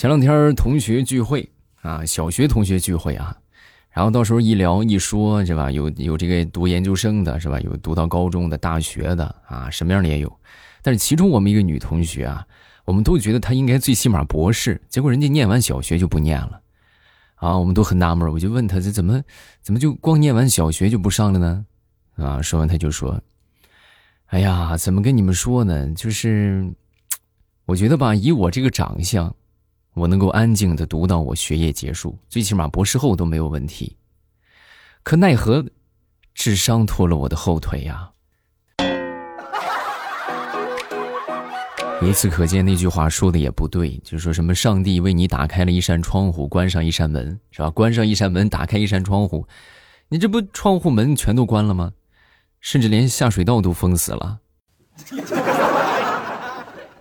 前两天同学聚会啊，小学同学聚会啊，然后到时候一聊一说，是吧？有有这个读研究生的，是吧？有读到高中的、大学的啊，什么样的也有。但是其中我们一个女同学啊，我们都觉得她应该最起码博士，结果人家念完小学就不念了，啊，我们都很纳闷。我就问她这怎么怎么就光念完小学就不上了呢？啊，说完她就说：“哎呀，怎么跟你们说呢？就是我觉得吧，以我这个长相。”我能够安静的读到我学业结束，最起码博士后都没有问题。可奈何，智商拖了我的后腿呀！由此可见，那句话说的也不对，就是说什么上帝为你打开了一扇窗户，关上一扇门，是吧？关上一扇门，打开一扇窗户，你这不窗户门全都关了吗？甚至连下水道都封死了。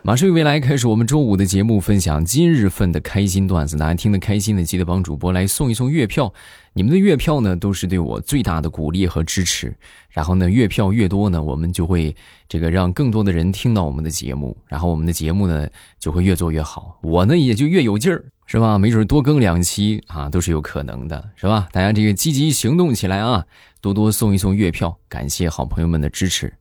马上与未来开始我们周五的节目，分享今日份的开心段子。大家听得开心的，记得帮主播来送一送月票。你们的月票呢，都是对我最大的鼓励和支持。然后呢，月票越多呢，我们就会这个让更多的人听到我们的节目，然后我们的节目呢就会越做越好，我呢也就越有劲儿，是吧？没准多更两期啊，都是有可能的，是吧？大家这个积极行动起来啊，多多送一送月票，感谢好朋友们的支持。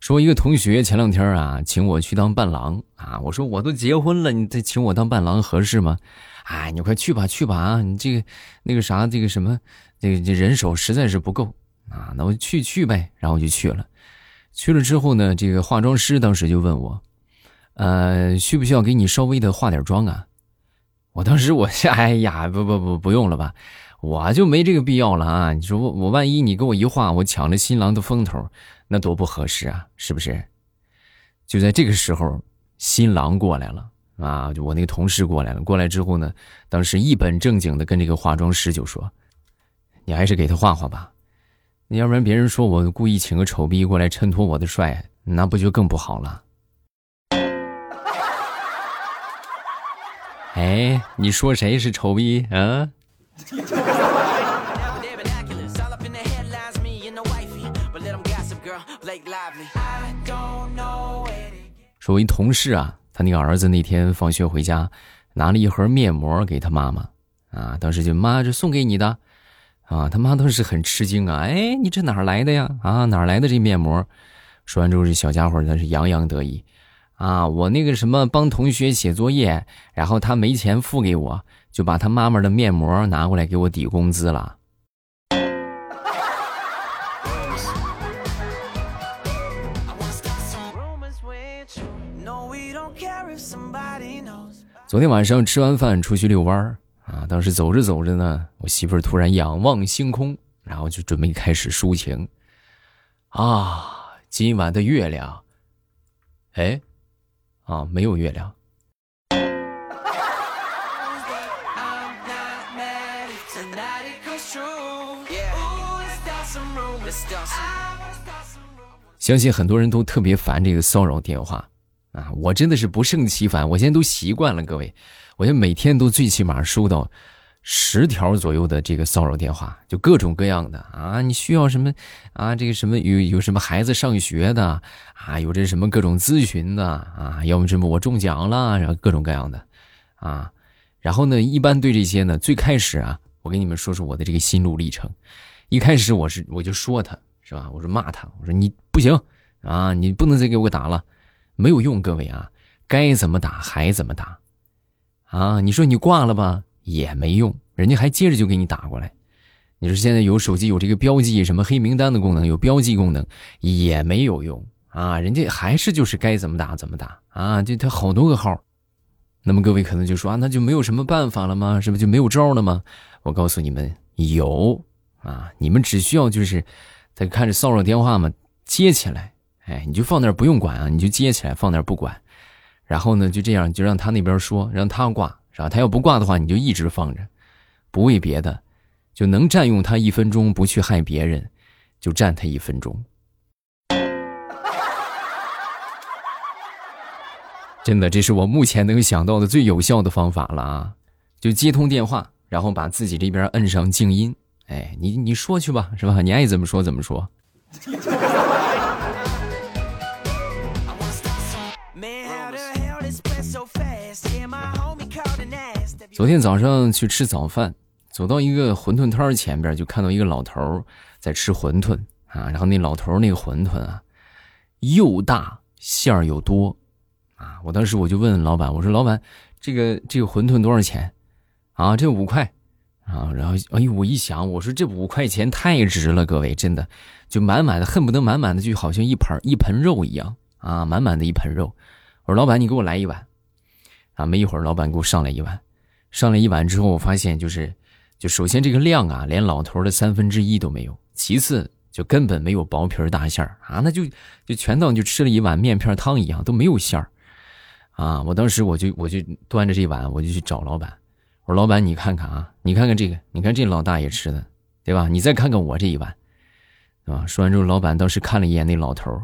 说一个同学前两天啊，请我去当伴郎啊。我说我都结婚了，你再请我当伴郎合适吗？哎，你快去吧，去吧啊！你这个那个啥，这个什么，这个这人手实在是不够啊。那我去去呗，然后我就去了。去了之后呢，这个化妆师当时就问我，呃，需不需要给你稍微的化点妆啊？我当时我 哎呀，不不不，不用了吧，我就没这个必要了啊。你说我我万一你给我一画，我抢了新郎的风头。那多不合适啊，是不是？就在这个时候，新郎过来了啊！就我那个同事过来了。过来之后呢，当时一本正经的跟这个化妆师就说：“你还是给他画画吧，要不然别人说我故意请个丑逼过来衬托我的帅，那不就更不好了？”哎，你说谁是丑逼啊？说，我一同事啊，他那个儿子那天放学回家，拿了一盒面膜给他妈妈，啊，当时就妈这送给你的，啊，他妈当时很吃惊啊，哎，你这哪来的呀？啊，哪来的这面膜？说完之后，这小家伙他是洋洋得意，啊，我那个什么帮同学写作业，然后他没钱付给我，就把他妈妈的面膜拿过来给我抵工资了。昨天晚上吃完饭出去遛弯儿啊，当时走着走着呢，我媳妇儿突然仰望星空，然后就准备开始抒情。啊，今晚的月亮，哎，啊，没有月亮。相信很多人都特别烦这个骚扰电话。啊，我真的是不胜其烦，我现在都习惯了。各位，我现在每天都最起码收到十条左右的这个骚扰电话，就各种各样的啊。你需要什么啊？这个什么有 有什么孩子上学的啊？有这什么各种咨询的啊？要么什么我中奖了，然后各种各样的啊。然后呢，一般对这些呢，最开始啊，我跟你们说说我的这个心路历程。一开始我是我就说他是吧？我说骂他，我说你不行啊，你不能再给我打了。没有用，各位啊，该怎么打还怎么打，啊，你说你挂了吧也没用，人家还接着就给你打过来。你说现在有手机有这个标记什么黑名单的功能，有标记功能也没有用啊，人家还是就是该怎么打怎么打啊，就他好多个号。那么各位可能就说啊，那就没有什么办法了吗？是不就没有招了吗？我告诉你们有啊，你们只需要就是在看着骚扰电话嘛，接起来。哎，你就放那不用管啊，你就接起来放那不管，然后呢就这样就让他那边说，让他挂是吧？他要不挂的话，你就一直放着，不为别的，就能占用他一分钟，不去害别人，就占他一分钟。真的，这是我目前能想到的最有效的方法了啊！就接通电话，然后把自己这边摁上静音。哎，你你说去吧，是吧？你爱怎么说怎么说。昨天早上去吃早饭，走到一个馄饨摊前边，就看到一个老头在吃馄饨啊。然后那老头那个馄饨啊，又大馅儿又多啊。我当时我就问老板，我说老板，这个这个馄饨多少钱？啊，这五块啊。然后哎呦，我一想，我说这五块钱太值了，各位真的就满满的，恨不得满满的就好像一盆一盆肉一样啊，满满的一盆肉。我说老板，你给我来一碗。啊，没一会儿，老板给我上来一碗。上来一碗之后，我发现就是，就首先这个量啊，连老头的三分之一都没有。其次，就根本没有薄皮大馅儿啊，那就就全当就吃了一碗面片汤一样，都没有馅儿。啊，我当时我就我就端着这碗，我就去找老板。我说：“老板，你看看啊，你看看这个，你看这老大爷吃的，对吧？你再看看我这一碗，啊？”说完之后，老板当时看了一眼那老头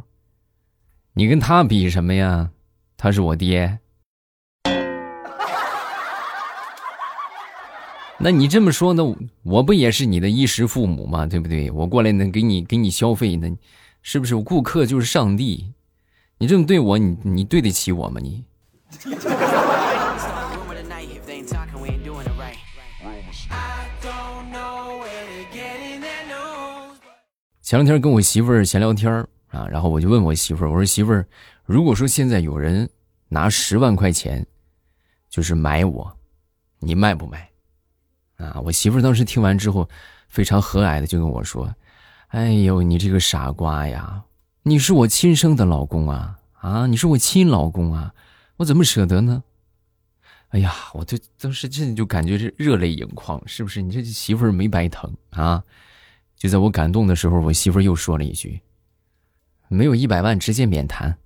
你跟他比什么呀？他是我爹。”那你这么说，那我不也是你的衣食父母吗？对不对？我过来能给你给你消费，那是不是顾客就是上帝？你这么对我，你你对得起我吗？你？前两天跟我媳妇儿闲聊天啊，然后我就问我媳妇儿，我说媳妇儿，如果说现在有人拿十万块钱，就是买我，你卖不卖？啊！我媳妇儿当时听完之后，非常和蔼的就跟我说：“哎呦，你这个傻瓜呀！你是我亲生的老公啊！啊，你是我亲老公啊！我怎么舍得呢？哎呀，我就当时真的就感觉是热泪盈眶，是不是？你这媳妇儿没白疼啊！就在我感动的时候，我媳妇儿又说了一句：没有一百万，直接免谈。”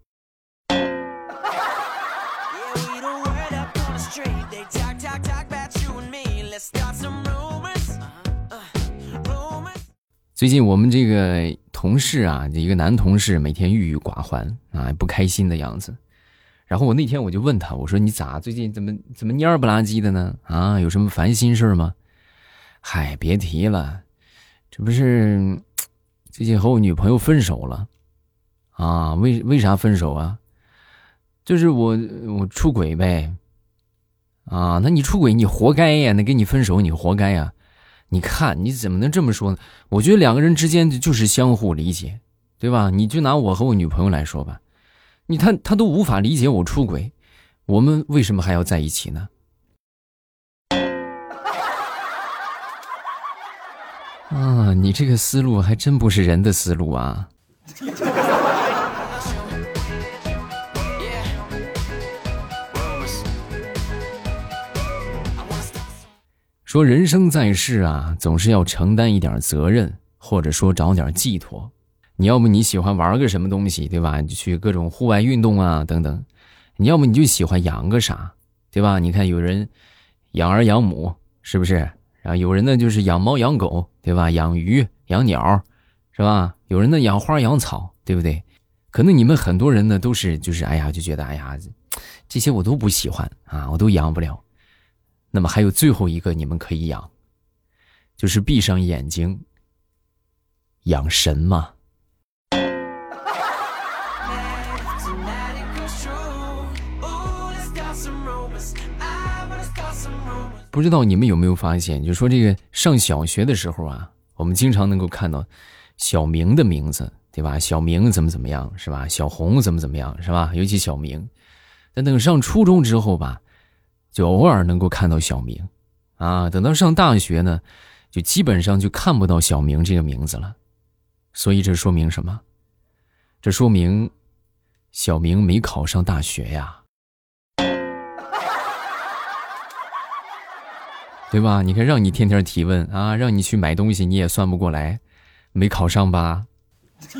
最近我们这个同事啊，一个男同事每天郁郁寡欢啊，不开心的样子。然后我那天我就问他，我说你咋最近怎么怎么蔫不拉几的呢？啊，有什么烦心事吗？嗨，别提了，这不是最近和我女朋友分手了啊？为为啥分手啊？就是我我出轨呗。啊，那你出轨你活该呀！那跟你分手你活该呀！你看，你怎么能这么说呢？我觉得两个人之间就是相互理解，对吧？你就拿我和我女朋友来说吧，你他他都无法理解我出轨，我们为什么还要在一起呢？啊，你这个思路还真不是人的思路啊！说人生在世啊，总是要承担一点责任，或者说找点寄托。你要么你喜欢玩个什么东西，对吧？就去各种户外运动啊，等等。你要么你就喜欢养个啥，对吧？你看有人养儿养母，是不是？然后有人呢就是养猫养狗，对吧？养鱼养鸟，是吧？有人呢养花养草，对不对？可能你们很多人呢都是就是哎呀就觉得哎呀，这些我都不喜欢啊，我都养不了。那么还有最后一个，你们可以养，就是闭上眼睛养神嘛。不知道你们有没有发现，就说这个上小学的时候啊，我们经常能够看到小明的名字，对吧？小明怎么怎么样，是吧？小红怎么怎么样，是吧？尤其小明，但等上初中之后吧。就偶尔能够看到小明，啊，等到上大学呢，就基本上就看不到小明这个名字了，所以这说明什么？这说明小明没考上大学呀，对吧？你看，让你天天提问啊，让你去买东西，你也算不过来，没考上吧？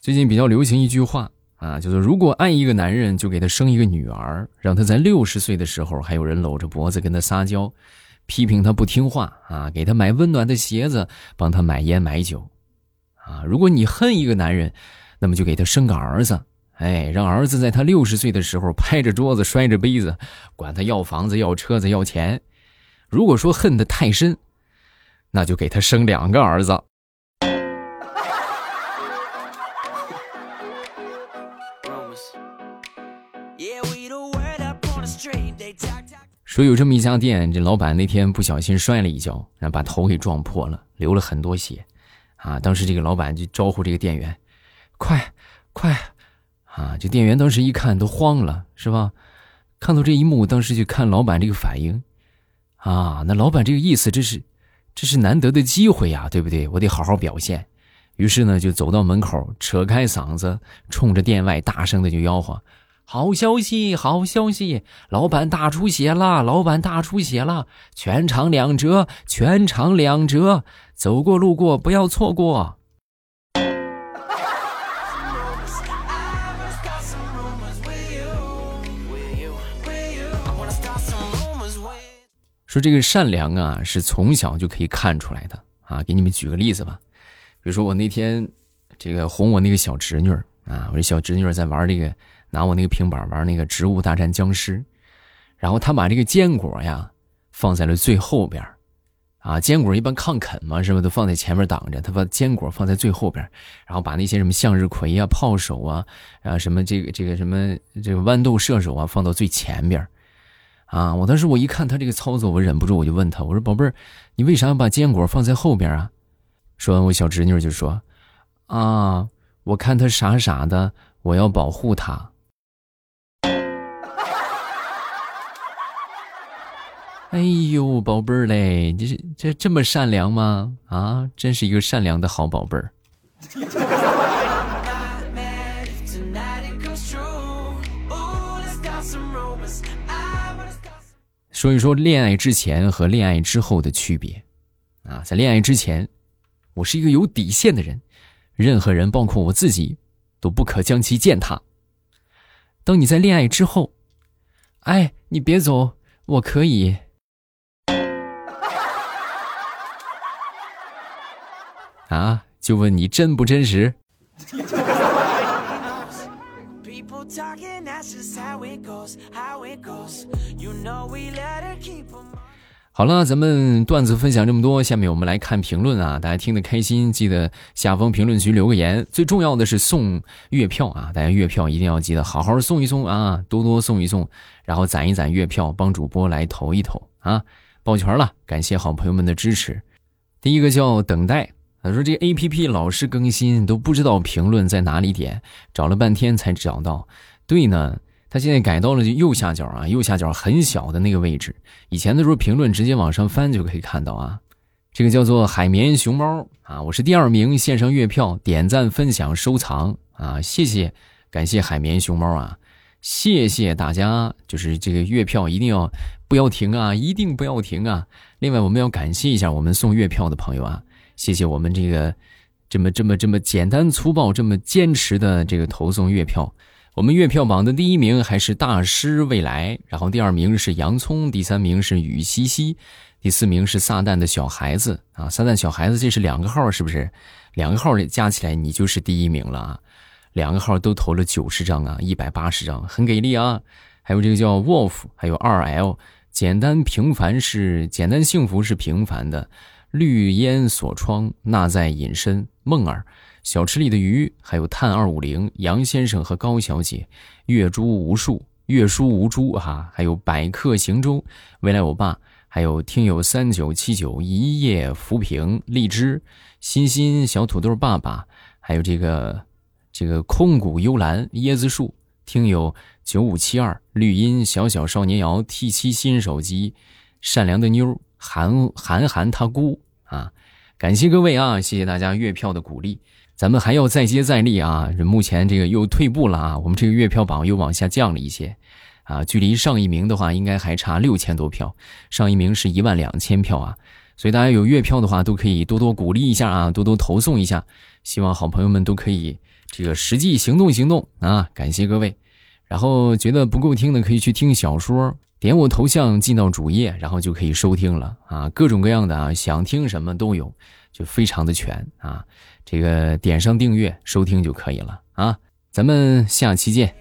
最近比较流行一句话啊，就是如果爱一个男人，就给他生一个女儿，让他在六十岁的时候还有人搂着脖子跟他撒娇，批评他不听话啊，给他买温暖的鞋子，帮他买烟买酒，啊，如果你恨一个男人，那么就给他生个儿子，哎，让儿子在他六十岁的时候拍着桌子摔着杯子，管他要房子要车子要钱。如果说恨得太深，那就给他生两个儿子。说有这么一家店，这老板那天不小心摔了一跤，然后把头给撞破了，流了很多血，啊！当时这个老板就招呼这个店员：“快，快！”啊！这店员当时一看都慌了，是吧？看到这一幕，当时就看老板这个反应，啊！那老板这个意思，这是，这是难得的机会呀，对不对？我得好好表现。于是呢，就走到门口，扯开嗓子，冲着店外大声的就吆喝。好消息，好消息！老板大出血了，老板大出血了，全场两折，全场两折，走过路过不要错过。说这个善良啊，是从小就可以看出来的啊。给你们举个例子吧，比如说我那天这个哄我那个小侄女啊，我这小侄女在玩这个。拿我那个平板玩那个《植物大战僵尸》，然后他把这个坚果呀放在了最后边啊，坚果一般抗啃嘛，是吧？都放在前面挡着，他把坚果放在最后边然后把那些什么向日葵啊、炮手啊，啊什么这个这个什么这个豌豆射手啊放到最前边啊。我当时我一看他这个操作，我忍不住我就问他，我说宝贝儿，你为啥要把坚果放在后边啊？说完，我小侄女就说：“啊，我看他傻傻的，我要保护他。”哎呦，宝贝儿嘞，这这这么善良吗？啊，真是一个善良的好宝贝儿。说一说恋爱之前和恋爱之后的区别啊，在恋爱之前，我是一个有底线的人，任何人，包括我自己，都不可将其践踏。当你在恋爱之后，哎，你别走，我可以。啊！就问你真不真实？People talking as is how it goes how it goes you know we let it keep on 好了，咱们段子分享这么多，下面我们来看评论啊！大家听得开心，记得下方评论区留个言。最重要的是送月票啊！大家月票一定要记得好好送一送啊，多多送一送，然后攒一攒月票，帮主播来投一投啊！抱拳了，感谢好朋友们的支持。第一个叫等待。他说：“这 A P P 老是更新，都不知道评论在哪里点，找了半天才找到。对呢，他现在改到了右下角啊，右下角很小的那个位置。以前的时候评论直接往上翻就可以看到啊。这个叫做海绵熊猫啊，我是第二名，线上月票点赞、分享、收藏啊，谢谢，感谢海绵熊猫啊，谢谢大家，就是这个月票一定要不要停啊，一定不要停啊。另外，我们要感谢一下我们送月票的朋友啊。”谢谢我们这个这么这么这么简单粗暴、这么坚持的这个投送月票。我们月票榜的第一名还是大师未来，然后第二名是洋葱，第三名是雨西西，第四名是撒旦的小孩子啊！撒旦小孩子，这是两个号是不是？两个号加起来你就是第一名了啊！两个号都投了九十张啊，一百八十张，很给力啊！还有这个叫 Wolf，还有二 L，简单平凡是简单幸福是平凡的。绿烟锁窗，那在隐身。梦儿，小池里的鱼，还有碳二五零，杨先生和高小姐，月珠无数，月书无珠哈，还有百客行舟，未来我爸，还有听友三九七九，一夜浮萍，荔枝，欣欣，小土豆爸爸，还有这个这个空谷幽兰，椰子树，听友九五七二，绿荫，小小少年瑶，T 七新手机，善良的妞，韩韩寒他姑。啊，感谢各位啊！谢谢大家月票的鼓励，咱们还要再接再厉啊！目前这个又退步了啊，我们这个月票榜又往下降了一些，啊，距离上一名的话应该还差六千多票，上一名是一万两千票啊，所以大家有月票的话都可以多多鼓励一下啊，多多投送一下，希望好朋友们都可以这个实际行动行动啊！感谢各位，然后觉得不够听的可以去听小说。点我头像进到主页，然后就可以收听了啊，各种各样的啊，想听什么都有，就非常的全啊。这个点上订阅收听就可以了啊。咱们下期见。